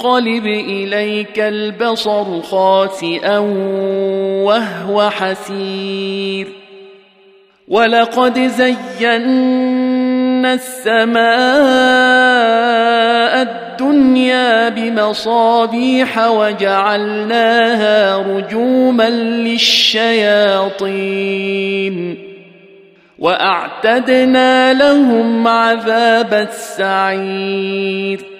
ينقلب إليك البصر خاسئا وهو حسير. ولقد زينا السماء الدنيا بمصابيح وجعلناها رجوما للشياطين. وأعتدنا لهم عذاب السعير.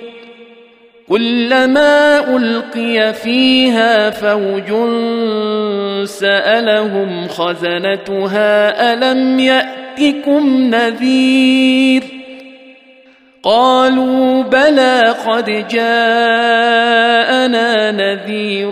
كلما ألقي فيها فوج سألهم خزنتها ألم يأتكم نذير؟ قالوا بلى قد جاءنا نذير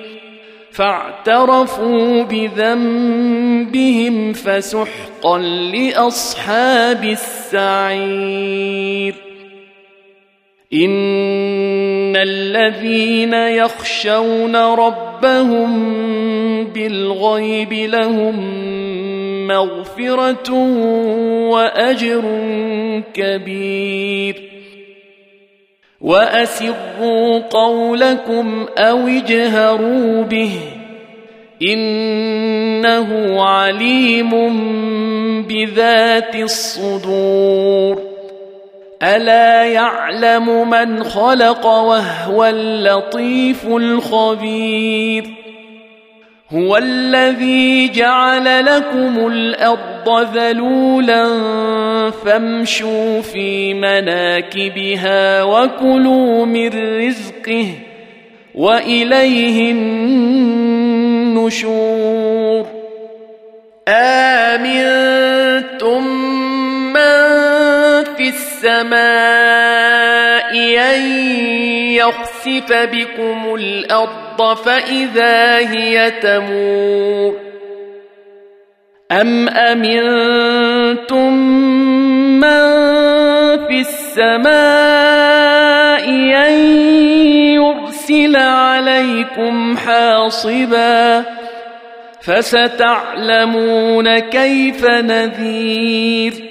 فاعترفوا بذنبهم فسحقا لأصحاب السعير. إن الذين يخشون ربهم بالغيب لهم مغفرة وأجر كبير. واسروا قولكم أو اجهروا به انه عليم بذات الصدور الا يعلم من خلق وهو اللطيف الخبير هو الذي جعل لكم الأرض ذلولا فامشوا في مناكبها وكلوا من رزقه وإليه النشور. آمنتم من في السماء أن يخسف بكم الأرض فإذا هي تمور. أم أمنتم من في السماء أن يرسل عليكم حاصبا؟ فستعلمون كيف نذير.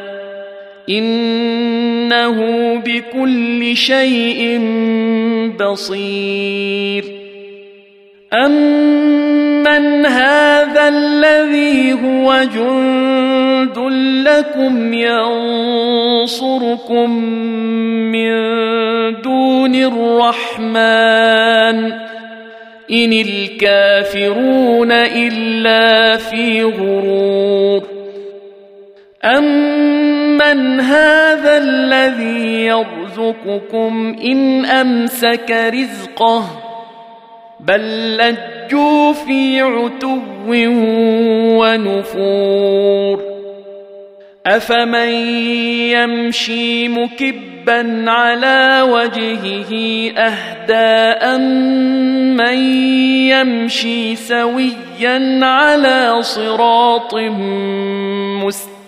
إنه بكل شيء بصير. امن هذا الذي هو جند لكم ينصركم من دون الرحمن ان الكافرون الا في غرور. امن هذا الذي يرزقكم إن أمسك رزقه بل لجوا في عتو ونفور أفمن يمشي مكبا على وجهه أهدى امن يمشي سويا على صراط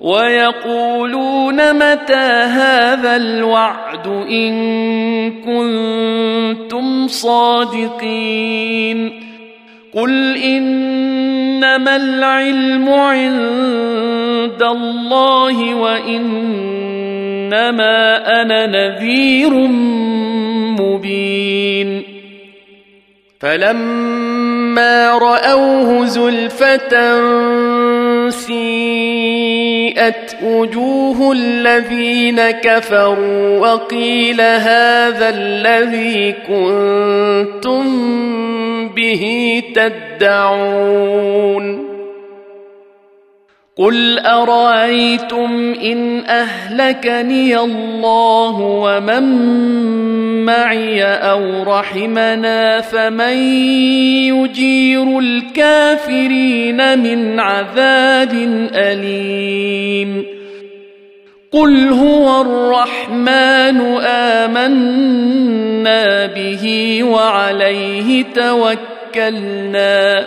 ويقولون متى هذا الوعد إن كنتم صادقين قل إنما العلم عند الله وإنما أنا نذير مبين فلما رأوه زلفة سيئت وجوه الذين كفروا وقيل هذا الذي كنتم به تدعون قل ارايتم ان اهلكني الله ومن معي أو رحمنا فمن يجير الكافرين من عذاب اليم قل هو الرحمن امنا به وعليه توكلنا